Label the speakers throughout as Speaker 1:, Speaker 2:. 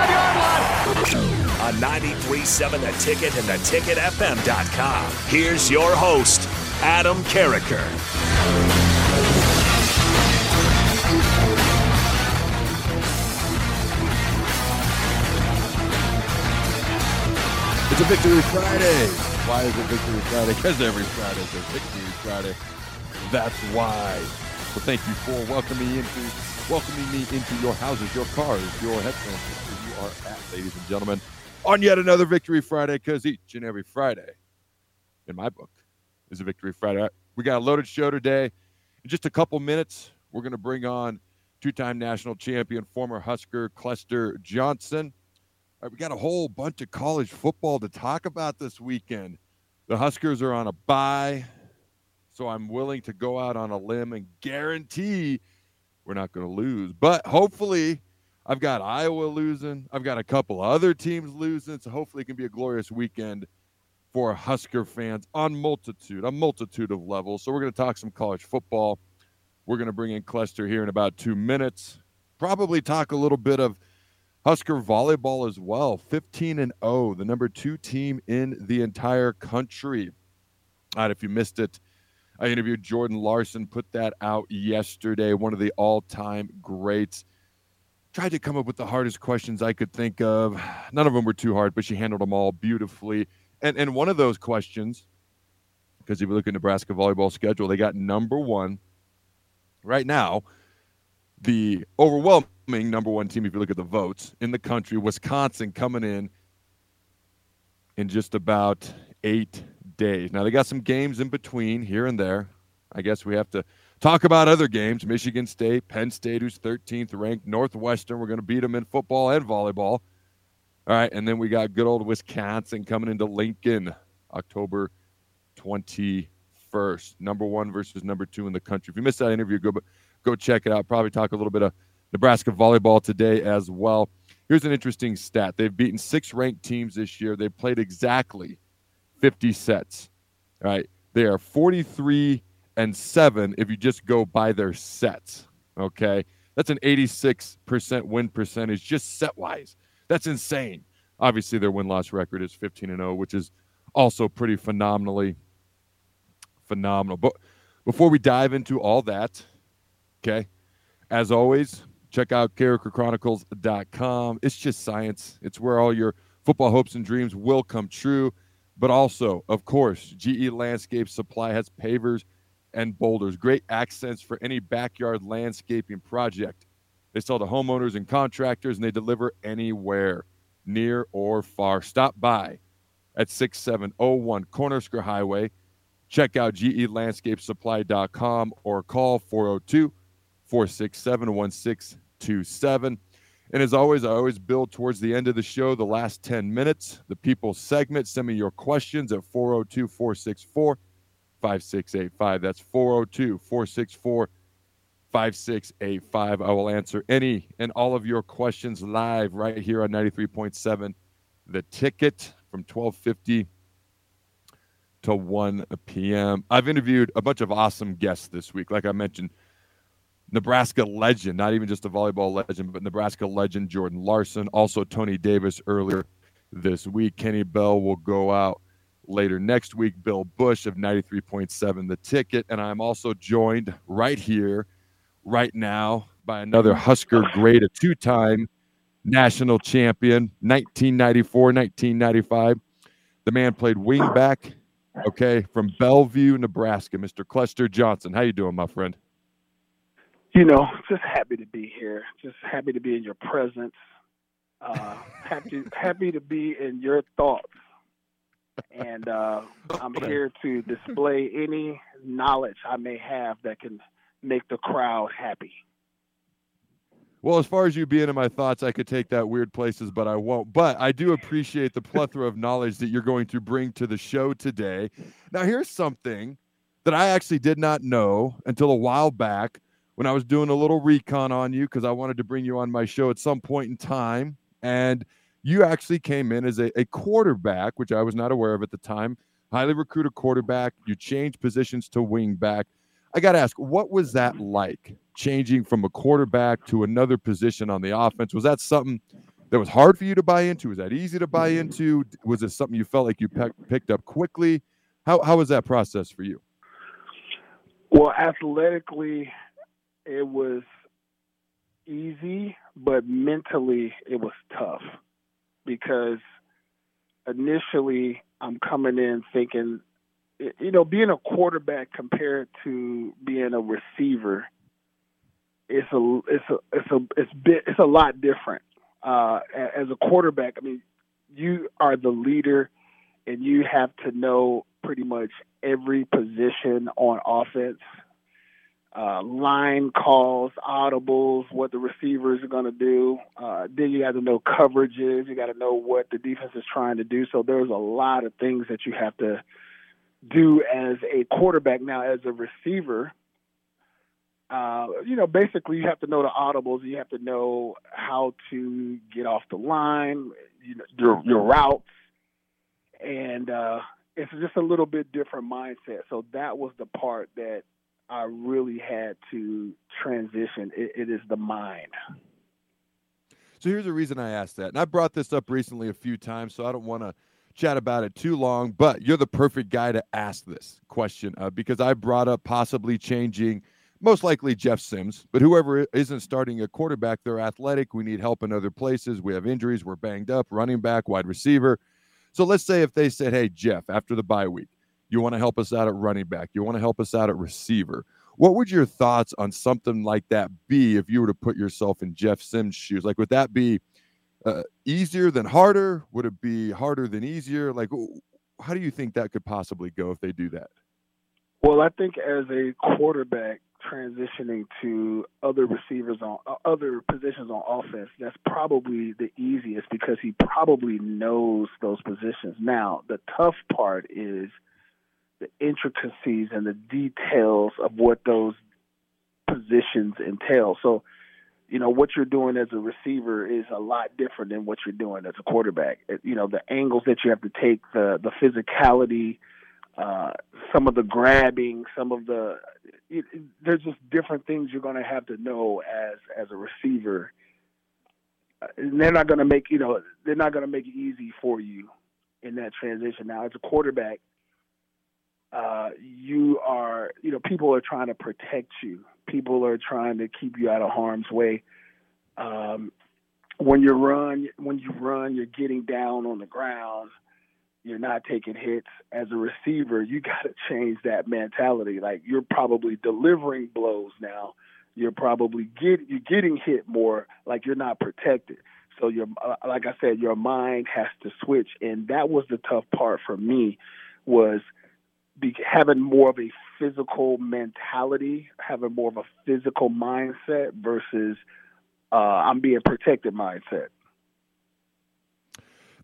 Speaker 1: On 93.7 The Ticket and theticketfm.com. Here's your host, Adam Carriker.
Speaker 2: It's a Victory Friday. Why is it Victory Friday? Because every Friday is a Victory Friday. That's why. So thank you for welcoming me into welcoming me into your houses, your cars, your headphones, wherever you are at, ladies and gentlemen, on yet another Victory Friday. Because each and every Friday, in my book, is a Victory Friday. We got a loaded show today. In just a couple minutes, we're going to bring on two-time national champion, former Husker Clester Johnson. We got a whole bunch of college football to talk about this weekend. The Huskers are on a bye, so I'm willing to go out on a limb and guarantee we're not going to lose. But hopefully, I've got Iowa losing. I've got a couple other teams losing. So hopefully, it can be a glorious weekend for Husker fans on multitude, a multitude of levels. So we're going to talk some college football. We're going to bring in Clester here in about two minutes. Probably talk a little bit of Husker volleyball as well. 15 and 0, the number two team in the entire country. All right, if you missed it, I interviewed Jordan Larson, put that out yesterday, one of the all time greats. Tried to come up with the hardest questions I could think of. None of them were too hard, but she handled them all beautifully. And, and one of those questions, because if you look at Nebraska volleyball schedule, they got number one right now, the overwhelming number one team, if you look at the votes in the country, Wisconsin coming in in just about eight days. Now, they got some games in between here and there. I guess we have to talk about other games Michigan State, Penn State, who's 13th ranked, Northwestern. We're going to beat them in football and volleyball. All right. And then we got good old Wisconsin coming into Lincoln October 21st. Number one versus number two in the country. If you missed that interview, go, go check it out. Probably talk a little bit of Nebraska volleyball today as well. Here's an interesting stat. They've beaten six ranked teams this year. They've played exactly 50 sets. All right. They are 43 and 7 if you just go by their sets. Okay. That's an 86% win percentage just set wise. That's insane. Obviously, their win loss record is 15 and 0, which is also pretty phenomenally phenomenal. But before we dive into all that, okay, as always, check out carrikerchronicles.com. It's just science. It's where all your football hopes and dreams will come true. But also, of course, GE Landscape Supply has pavers and boulders, great accents for any backyard landscaping project. They sell to homeowners and contractors, and they deliver anywhere, near or far. Stop by at 6701 Cornhusker Highway. Check out gelandscapesupply.com or call 402 467 1627. And as always, I always build towards the end of the show, the last 10 minutes, the people segment. Send me your questions at 402 464 5685. That's 402 464 5685. I will answer any and all of your questions live right here on 93.7. The ticket from 1250 to 1 p.m. I've interviewed a bunch of awesome guests this week. Like I mentioned, Nebraska legend, not even just a volleyball legend, but Nebraska legend Jordan Larson. Also, Tony Davis earlier this week. Kenny Bell will go out later next week. Bill Bush of 93.7 The Ticket. And I'm also joined right here, right now, by another Husker great, a two time national champion, 1994, 1995. The man played wingback, okay, from Bellevue, Nebraska, Mr. Clester Johnson. How you doing, my friend?
Speaker 3: You know, just happy to be here. Just happy to be in your presence. Uh, happy, happy to be in your thoughts. And uh, I'm here to display any knowledge I may have that can make the crowd happy.
Speaker 2: Well, as far as you being in my thoughts, I could take that weird places, but I won't. But I do appreciate the plethora of knowledge that you're going to bring to the show today. Now, here's something that I actually did not know until a while back when I was doing a little recon on you because I wanted to bring you on my show at some point in time. And you actually came in as a, a quarterback, which I was not aware of at the time. Highly recruited quarterback. You changed positions to wing back. I got to ask, what was that like changing from a quarterback to another position on the offense? Was that something that was hard for you to buy into? Was that easy to buy into? Was it something you felt like you pe- picked up quickly? How, how was that process for you?
Speaker 3: Well, athletically, it was easy, but mentally, it was tough because initially I'm coming in thinking you know, being a quarterback compared to being a receiver, it's a it's a it's a it's bit it's a lot different. Uh, as a quarterback, I mean, you are the leader, and you have to know pretty much every position on offense. Uh, line calls, audibles, what the receivers are going to do. Uh, then you got to know coverages. You got to know what the defense is trying to do. So there's a lot of things that you have to do as a quarterback. Now, as a receiver, uh, you know, basically you have to know the audibles. You have to know how to get off the line, you know, your, your routes, and uh, it's just a little bit different mindset. So that was the part that I really had to transition. it, it is the mind.
Speaker 2: So here's the reason I asked that, and I brought this up recently a few times, so I don't want to chat about it too long, but you're the perfect guy to ask this question uh, because I brought up possibly changing, most likely Jeff Sims, but whoever isn't starting a quarterback, they're athletic. We need help in other places. We have injuries. We're banged up, running back, wide receiver. So let's say if they said, hey, Jeff, after the bye week, you want to help us out at running back, you want to help us out at receiver. What would your thoughts on something like that be if you were to put yourself in Jeff Sims' shoes? Like, would that be uh, easier than harder? Would it be harder than easier? Like, how do you think that could possibly go if they do that?
Speaker 3: Well, I think as a quarterback transitioning to other receivers on uh, other positions on offense, that's probably the easiest because he probably knows those positions. Now, the tough part is the intricacies and the details of what those positions entail. So you know what you're doing as a receiver is a lot different than what you're doing as a quarterback. You know the angles that you have to take, the the physicality, uh, some of the grabbing, some of the it, it, there's just different things you're going to have to know as as a receiver. And they're not going to make you know they're not going to make it easy for you in that transition. Now as a quarterback, uh, you are you know people are trying to protect you people are trying to keep you out of harm's way. Um, when you run, when you run, you're getting down on the ground. You're not taking hits. As a receiver, you got to change that mentality. Like you're probably delivering blows now. You're probably get you're getting hit more. Like you're not protected. So your uh, like I said, your mind has to switch, and that was the tough part for me. Was be, having more of a physical mentality, having more of a physical mindset versus uh, I'm being protected mindset.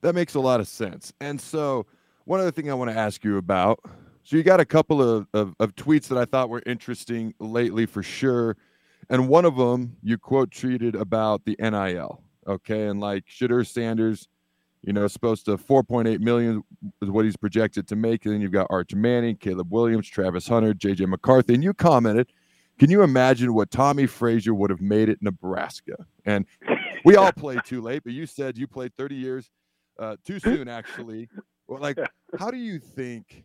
Speaker 2: That makes a lot of sense. And so, one other thing I want to ask you about. So, you got a couple of, of, of tweets that I thought were interesting lately for sure. And one of them you quote treated about the NIL. Okay. And like Shedeur Sanders you know, supposed to 4.8 million is what he's projected to make. And then you've got Arch Manning, Caleb Williams, Travis Hunter, JJ McCarthy. And you commented, can you imagine what Tommie Frazier would have made at Nebraska? And we all played too late, but you said you played 30 years uh, too soon, actually. Well, like, how do you think,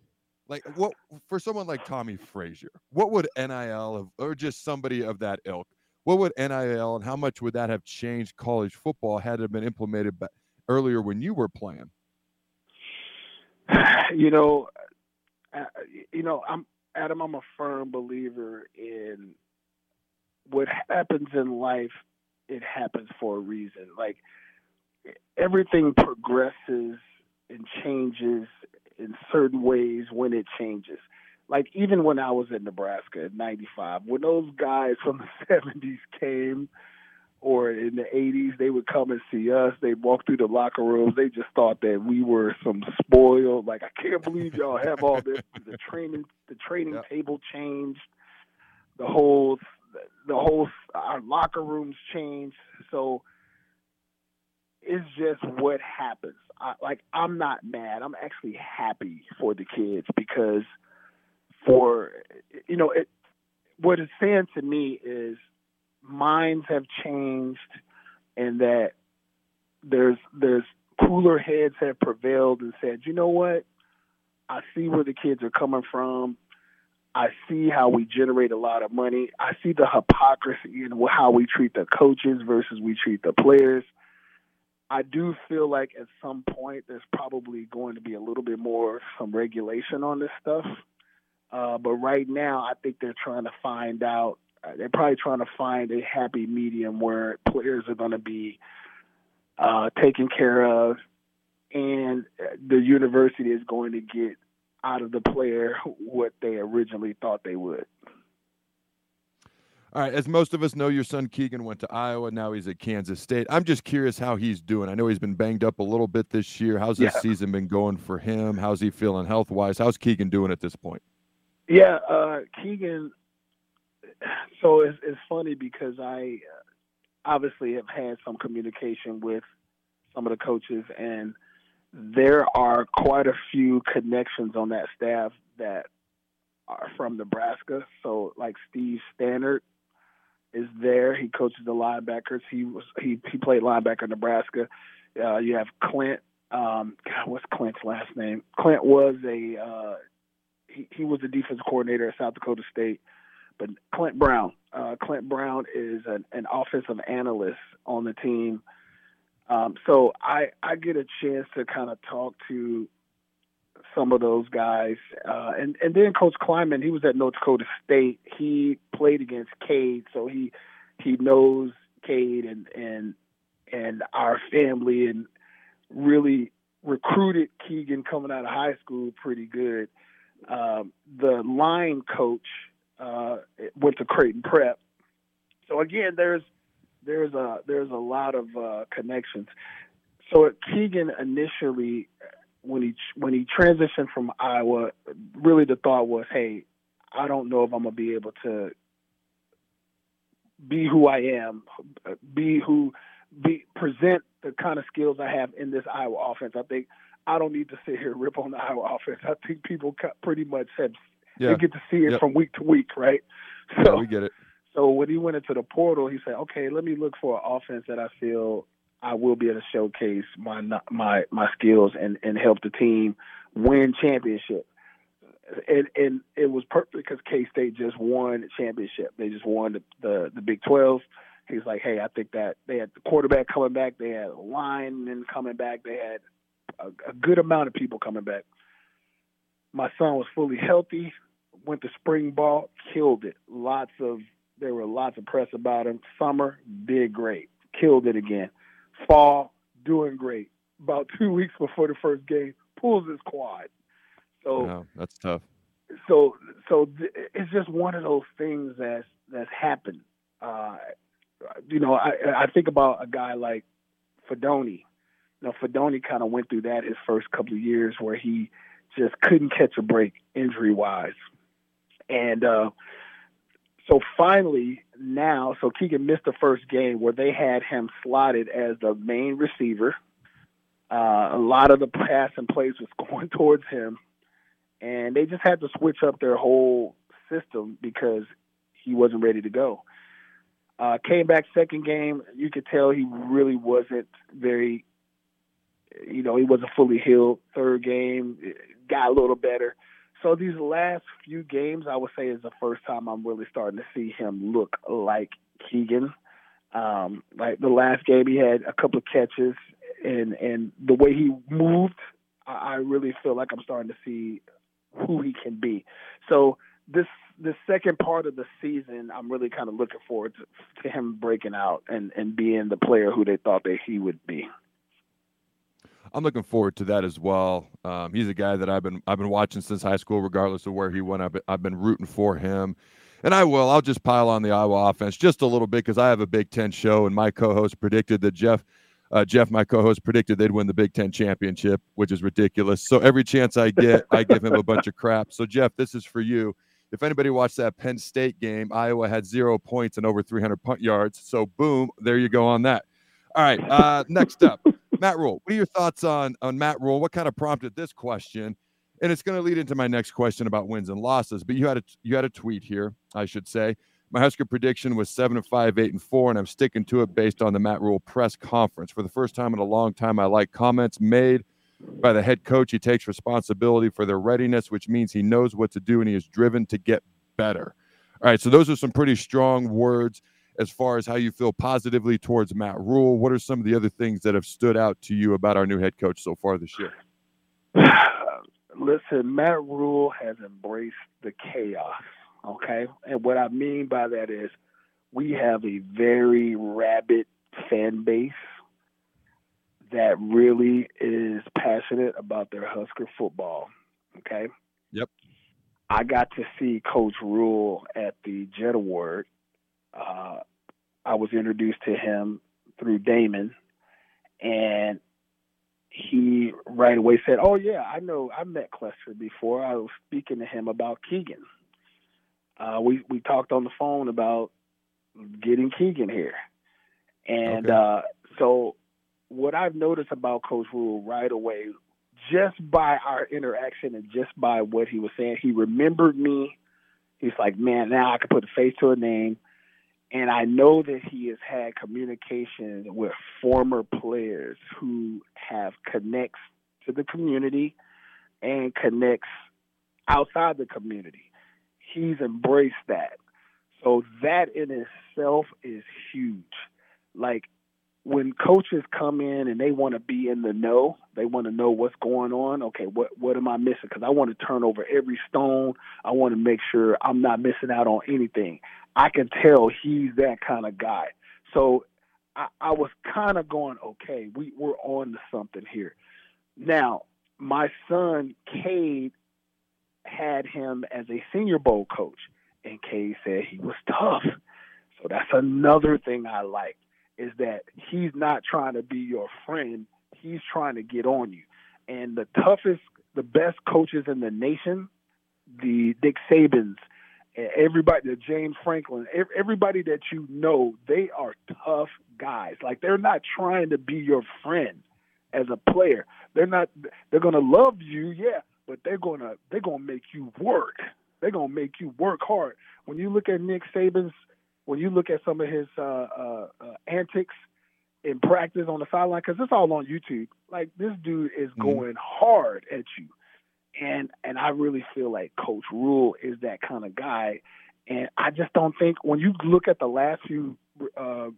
Speaker 2: like, what for someone like Tommie Frazier, what would NIL have, or just somebody of that ilk, what would NIL and how much would that have changed college football had it been implemented by, earlier when you were playing?
Speaker 3: you know, uh, you know, I'm Adam. I'm a firm believer in what happens in life. It happens for a reason. Like everything progresses and changes in certain ways when it changes. Like even when I was in Nebraska in '95, when those guys from the '70s came or in the 80s, they would come and see us. They'd walk through the locker rooms. They just thought that we were some spoiled. Like, I can't believe y'all have all this. The training, the training yep. table changed. The whole, the whole, our locker rooms changed. So it's just what happens. I, like, I'm not mad. I'm actually happy for the kids because for, you know, it, what it's saying to me is – minds have changed and that there's there's cooler heads have prevailed and said, you know what? I see where the kids are coming from. I see how we generate a lot of money. I see the hypocrisy in how we treat the coaches versus we treat the players. I do feel like at some point there's probably going to be a little bit more some regulation on this stuff. Uh, but right now, I think they're trying to find out they're probably trying to find a happy medium where players are going to be uh, taken care of, and the university is going to get out of the player what they originally thought they would.
Speaker 2: All right, as most of us know, your son Keegan went to Iowa. Now he's at Kansas State. I'm just curious how he's doing. I know he's been banged up a little bit this year. How's this yeah. season been going for him? How's he feeling health wise? How's Keegan doing at this point?
Speaker 3: Yeah, uh, Keegan so it's, it's funny because I uh, obviously have had some communication with some of the coaches, and there are quite a few connections on that staff that are from Nebraska. So, like Steve Stanard is there. He coaches the linebackers. He was he he played linebacker in Nebraska. Uh, you have Clint. Um, God, what's Clint's last name? Clint was a uh, he, he was the defensive coordinator at South Dakota State. But Clint Brown, uh, Clint Brown is an, an, offensive analyst on the team. Um, so I, I get a chance to kind of talk to some of those guys. Uh, and, and then Coach Klieman, he was at North Dakota State. He played against Cade, so he he knows Cade and and and our family and really recruited Keegan coming out of high school pretty good. Um, the line coach uh, went to Creighton Prep. So again, there's there's a there's a lot of uh, connections. So Keegan initially, when he when he transitioned from Iowa, really the thought was, hey, I don't know if I'm gonna be able to be who I am, be who be present the kind of skills I have in this Iowa offense. I think I don't need to sit here and rip on the Iowa offense. I think people pretty much have yeah. They get to see it yep. from week to week, right?
Speaker 2: So yeah, we get it.
Speaker 3: So when he went into the portal, he said, "Okay, let me look for an offense that I feel I will be able to showcase my my my skills and and help the team win championship." And and it was perfect because K State just won the championship. They just won the, the the Big Twelve. He's like, "Hey, I think that they had the quarterback coming back, they had a lineman coming back, they had a, a good amount of people coming back." My son was fully healthy, went to spring ball, killed it. Lots of there were lots of press about him. Summer did great, killed it again. Fall doing great. About two weeks before the first game, pulls his quad. So
Speaker 2: wow, that's tough.
Speaker 3: So so th- it's just one of those things that's that's happened. Uh, you know, I I think about a guy like Fidone. You know, Fidone kind of went through that his first couple of years where he just couldn't catch a break injury wise. And uh, so finally, now, so Keegan missed the first game where they had him slotted as the main receiver. Uh, a lot of the pass passing plays was going towards him, and they just had to switch up their whole system because he wasn't ready to go. Uh, came back second game. You could tell he really wasn't very, you know, he wasn't fully healed. Third game, got a little better. So these last few games, I would say, is the first time I'm really starting to see him look like Keegan. Um, like the last game, he had a couple of catches, and and the way he moved, I, I really feel like I'm starting to see who he can be. So this the second part of the season, I'm really kind of looking forward to, to him breaking out and, and being the player who they thought that he would be.
Speaker 2: I'm looking forward to that as well. Um, he's a guy that I've been I've been watching since high school, regardless of where he went. I've been, I've been rooting for him, and I will. I'll just pile on the Iowa offense just a little bit because I have a Big Ten show, and my co-host predicted that Jeff. Uh, Jeff, my co-host, predicted they'd win the Big Ten championship, which is ridiculous. So every chance I get, I give him a bunch of crap. So Jeff, this is for you. If anybody watched that Penn State game, Iowa had zero points and over 300 punt yards. So boom, there you go on that. All right, uh, next up. Matt Rhule, what are your thoughts on on Matt Rhule? What kind of prompted this question? And it's going to lead into my next question about wins and losses. But you had a you had a tweet here, I should say. My Husker prediction was seven and five, eight and four, and I'm sticking to it based on the Matt Rhule press conference. For the first time in a long time, I like comments made by the head coach. He takes responsibility for their readiness, which means he knows what to do and he is driven to get better. All right, so those are some pretty strong words as far as how you feel positively towards Matt Rhule. What are some of the other things that have stood out to you about our new head coach so far this year?
Speaker 3: Listen, Matt Rhule has embraced the chaos, okay? And what I mean by that is we have a very rabid fan base that really is passionate about their Husker football, okay?
Speaker 2: Yep.
Speaker 3: I got to see Coach Rhule at the Jet Award uh, I was introduced to him through Damon, and he right away said, "Oh yeah, I know. I met Clester before. I was speaking to him about Keegan. Uh, we we talked on the phone about getting Keegan here, and okay. uh, so what I've noticed about Coach Rhule right away, just by our interaction and just by what he was saying, he remembered me. He's like, man, now I can put a face to a name. And I know that he has had communication with former players who have connects to the community and connects outside the community. He's embraced that. So that in itself is huge. Like when coaches come in and they want to be in the know, they want to know what's going on. Okay, what what am I missing? Because I want to turn over every stone. I want to make sure I'm not missing out on anything. I can tell he's that kind of guy. So I, I was kind of going, okay, we, we're on to something here. Now, my son, Cade, had him as a senior bowl coach, and Cade said he was tough. So that's another thing I like is that he's not trying to be your friend. He's trying to get on you. And the toughest, the best coaches in the nation, the Dick Sabans, everybody, the James Franklin, everybody that you know, they are tough guys. Like they're not trying to be your friend as a player. They're not. They're gonna love you, yeah, but they're gonna they're gonna make you work. They're gonna make you work hard. When you look at Nick Saban's, when you look at some of his uh, uh, uh, antics in practice on the sideline, because it's all on YouTube. Like this dude is mm-hmm. going hard at you and and I really feel like Coach Rhule is that kind of guy. And I just don't think when you look at the last few uh,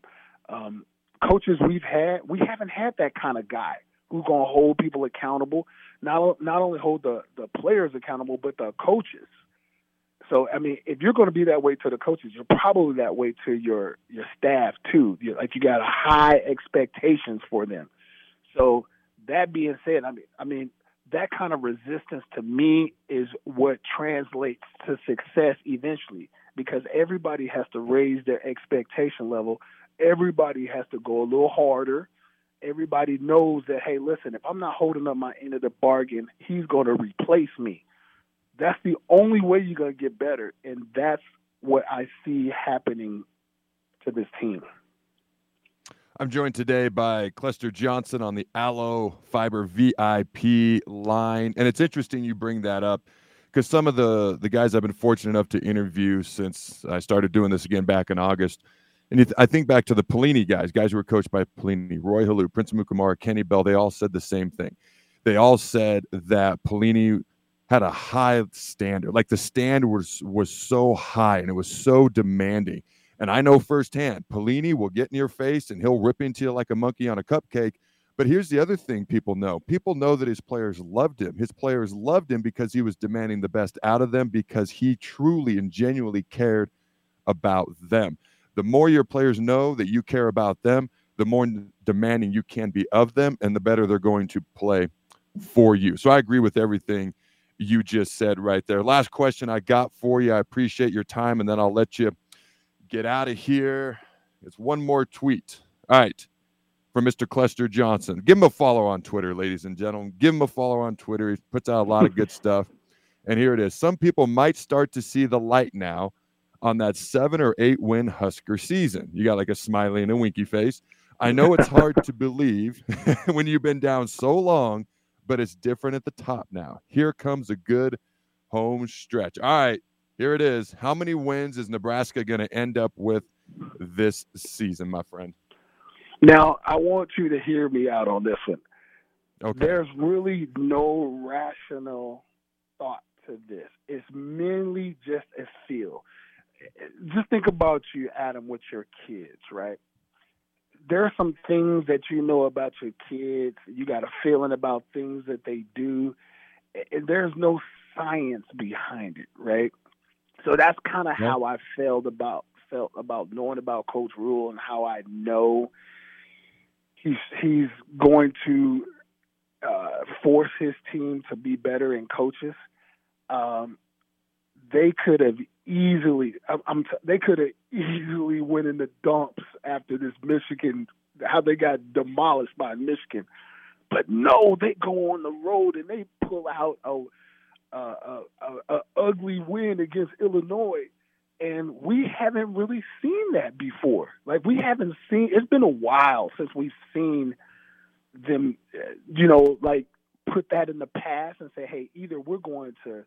Speaker 3: um, coaches we've had, we haven't had that kind of guy who's going to hold people accountable. Not not only hold the the players accountable, but the coaches. So I mean, if you're going to be that way to the coaches, you're probably that way to your your staff too. You're, like you got high expectations for them. So that being said, I mean, I mean, that kind of resistance to me is what translates to success eventually because everybody has to raise their expectation level. Everybody has to go a little harder. Everybody knows that, hey, listen, if I'm not holding up my end of the bargain, he's going to replace me. That's the only way you're going to get better. And that's what I see happening to this team.
Speaker 2: I'm joined today by Clester Johnson on the Allo Fiber VIP line. And it's interesting you bring that up because some of the, the guys I've been fortunate enough to interview since I started doing this again back in August. And I think back to the Pelini guys, guys who were coached by Pelini, Roy Helu, Prince Amukamara, Kenny Bell, they all said the same thing. They all said that Pelini had a high standard. Like the standard was was so high and it was so demanding and I know firsthand, Pelini will get in your face and he'll rip into you like a monkey on a cupcake. But here's the other thing people know people know that his players loved him. His players loved him because he was demanding the best out of them because he truly and genuinely cared about them. The more your players know that you care about them, the more demanding you can be of them, and the better they're going to play for you. So I agree with everything you just said right there. Last question I got for you. I appreciate your time, and then I'll let you get out of here. It's one more tweet. All right. From Mr. Clester Johnson. Give him a follow on Twitter, ladies and gentlemen. Give him a follow on Twitter. He puts out a lot of good stuff. And here it is. Some people might start to see the light now on that seven or eight win Husker season. You got like a smiley and a winky face. I know it's hard to believe when you've been down so long, but it's different at the top now. Here comes a good home stretch. All right, here it is. How many wins is Nebraska going to end up with this season, my friend?
Speaker 3: Now, I want you to hear me out on this one.
Speaker 2: Okay.
Speaker 3: There's really no rational thought to this. It's mainly just a feel just think about you, Adam, with your kids, right? There are some things that you know about your kids. You got a feeling about things that they do. And there's no science behind it, right? So that's kind of how I felt about felt about knowing about Coach Rhule and how I know he's he's going to uh, force his team to be better in coaches. Um, they could have easily. I'm, they could have easily went in the dumps after this Michigan. How they got demolished by Michigan, but no, they go on the road and they pull out a, a, a, a ugly win against Illinois, and we haven't really seen that before. Like we haven't seen. It's been a while since we've seen them. You know, like put that in the past and say, hey, either we're going to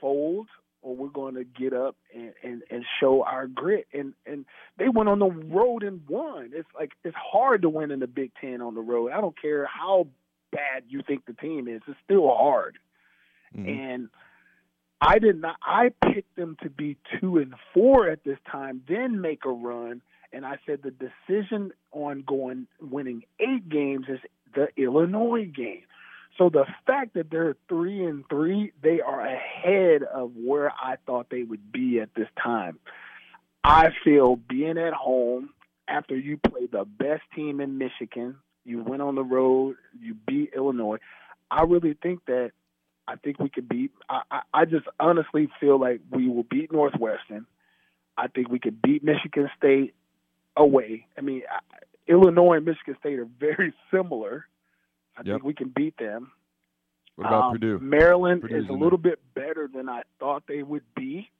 Speaker 3: fold or we're going to get up and, and, and show our grit. And and they went on the road and won. It's like it's hard to win in the Big Ten on the road. I don't care how bad you think the team is. It's still hard. Mm-hmm. And I did not. I picked them to be two and four at this time, then make a run. And I said the decision on going winning eight games is the Illinois game. So the fact that they're three and three, they are ahead of where I thought they would be at this time. I feel being at home after you play the best team in Michigan, you went on the road, you beat Illinois. I really think that I think we could beat. I, I, I just honestly feel like we will beat Northwestern. I think we could beat Michigan State away. I mean, Illinois and Michigan State are very similar. I yep. think we can beat them.
Speaker 2: What about um, Purdue?
Speaker 3: Maryland Purdue's is a little bit better than I thought they would be,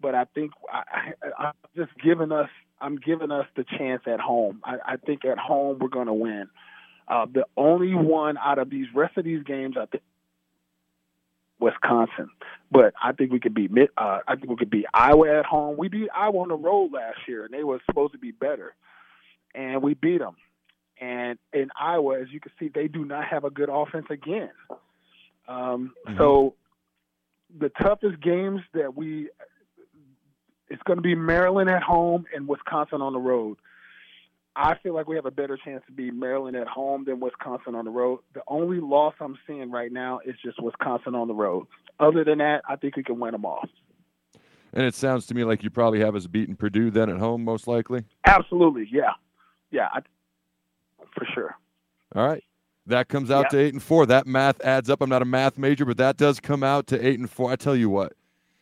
Speaker 3: but I think I, I, am just giving us. I'm giving us the chance at home. I, I think at home we're going to win. Uh, the only one out of these rest of these games, I think, Wisconsin. But I think we could beat. Uh, I think we could beat Iowa at home. We beat Iowa on the road last year, and they were supposed to be better, and we beat them. And in Iowa, as you can see, they do not have a good offense again. Um, mm-hmm. So the toughest games that we it's going to be Maryland at home and Wisconsin on the road. I feel like we have a better chance to beat Maryland at home than Wisconsin on the road. The only loss I'm seeing right now is just Wisconsin on the road. Other than that, I think we can win them all.
Speaker 2: And it sounds to me like you probably have us beating Purdue then at home, most likely.
Speaker 3: Absolutely, yeah, yeah. I, for sure.
Speaker 2: All right. That comes out yep. to eight and four. That math adds up. I'm not a math major, but that does come out to eight and four. I tell you what,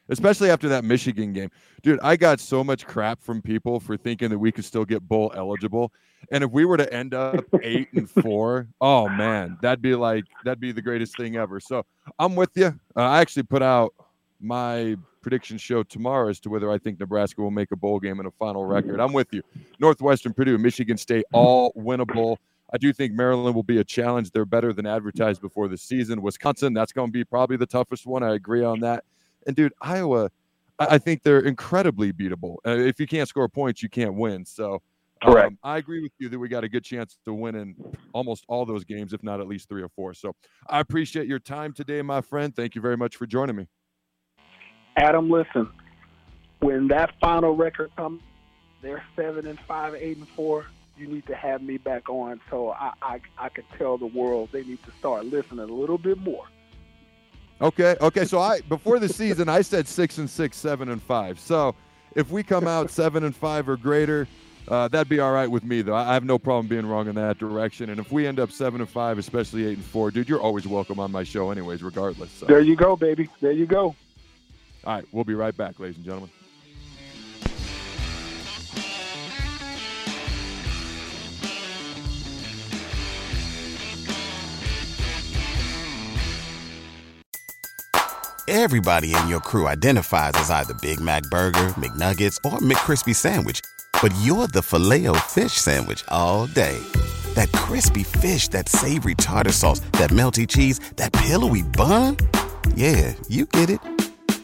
Speaker 2: especially after that Michigan game, dude, I got so much crap from people for thinking that we could still get bowl eligible. And if we were to end up eight and four, oh man, that'd be like that'd be the greatest thing ever. So I'm with you. Uh, I actually put out my prediction show tomorrow as to whether I think Nebraska will make a bowl game and a final record. I'm with you. Northwestern, Purdue, Michigan State, all winnable. I do think Maryland will be a challenge. They're better than advertised before the season. Wisconsin, that's going to be probably the toughest one. I agree on that. And dude, Iowa, I, think they're incredibly beatable. Uh, if you can't score points, you can't win. So,
Speaker 3: Correct. Um,
Speaker 2: I agree with you that we got a good chance to win in almost all those games, if not at least three or four. So, I appreciate your time today, my friend. Thank you very much for joining me.
Speaker 3: Adam, listen, when that final record comes, they're seven and five, eight and four. you need to have me back on so I, I, I could tell the world they need to start listening a little bit more.
Speaker 2: Okay, okay. So I before the season I said six and six, seven and five. So if we come out seven and five or greater, uh, that'd be all right with me though. I have no problem being wrong in that direction. And if we end up seven and five, especially eight and four, dude, you're always welcome on my show, anyways, regardless. So.
Speaker 3: There you go, baby. There you go.
Speaker 2: All right, we'll be right back, ladies and gentlemen.
Speaker 4: Everybody in your crew identifies as either Big Mac Burger, McNuggets, or McCrispy Sandwich. But you're the filet fish Sandwich all day. That crispy fish, that savory tartar sauce, that melty cheese, that pillowy bun. Yeah, you get it.